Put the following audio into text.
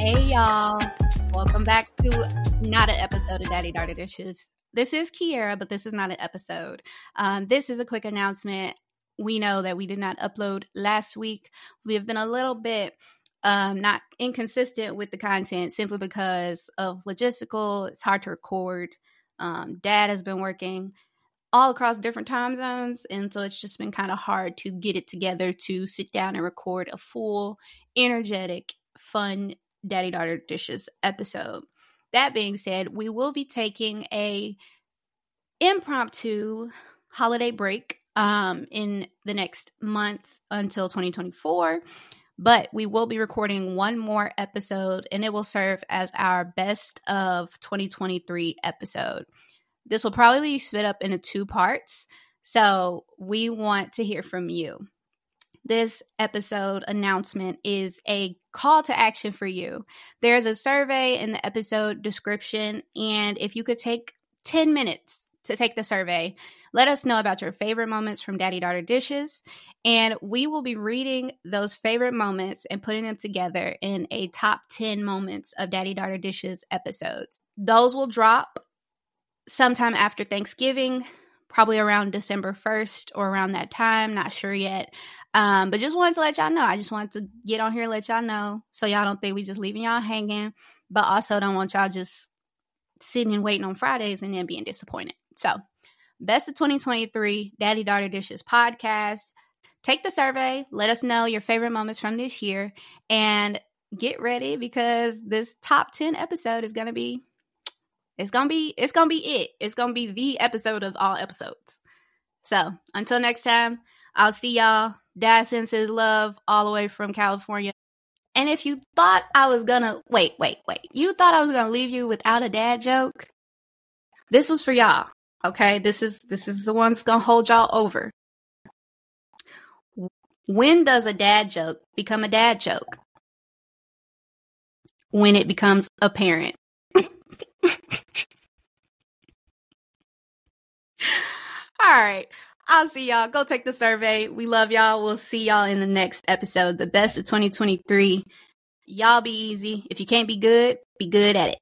Hey, y'all. Welcome back to not an episode of Daddy Daughter Dishes. This is Kiera, but this is not an episode. Um, this is a quick announcement. We know that we did not upload last week. We have been a little bit um, not inconsistent with the content simply because of logistical. It's hard to record. Um, Dad has been working all across different time zones. And so it's just been kind of hard to get it together to sit down and record a full, energetic, fun Daddy Daughter Dishes episode. That being said, we will be taking a impromptu holiday break um, in the next month until 2024. But we will be recording one more episode and it will serve as our best of 2023 episode. This will probably be split up into two parts. So we want to hear from you. This episode announcement is a call to action for you. There's a survey in the episode description, and if you could take 10 minutes to take the survey, let us know about your favorite moments from Daddy Daughter Dishes, and we will be reading those favorite moments and putting them together in a top 10 moments of Daddy Daughter Dishes episodes. Those will drop sometime after Thanksgiving, probably around December 1st or around that time. Not sure yet. Um, but just wanted to let y'all know. I just wanted to get on here let y'all know so y'all don't think we just leaving y'all hanging, but also don't want y'all just sitting and waiting on Fridays and then being disappointed. So, best of 2023 Daddy Daughter Dishes podcast. Take the survey, let us know your favorite moments from this year, and get ready because this top 10 episode is going to be it's gonna be it's gonna be it. It's gonna be the episode of all episodes. So until next time, I'll see y'all. Dad sends his love all the way from California. And if you thought I was gonna wait, wait, wait, you thought I was gonna leave you without a dad joke, this was for y'all. Okay, this is this is the one that's gonna hold y'all over. When does a dad joke become a dad joke? When it becomes apparent. All right. I'll see y'all. Go take the survey. We love y'all. We'll see y'all in the next episode. The best of 2023. Y'all be easy. If you can't be good, be good at it.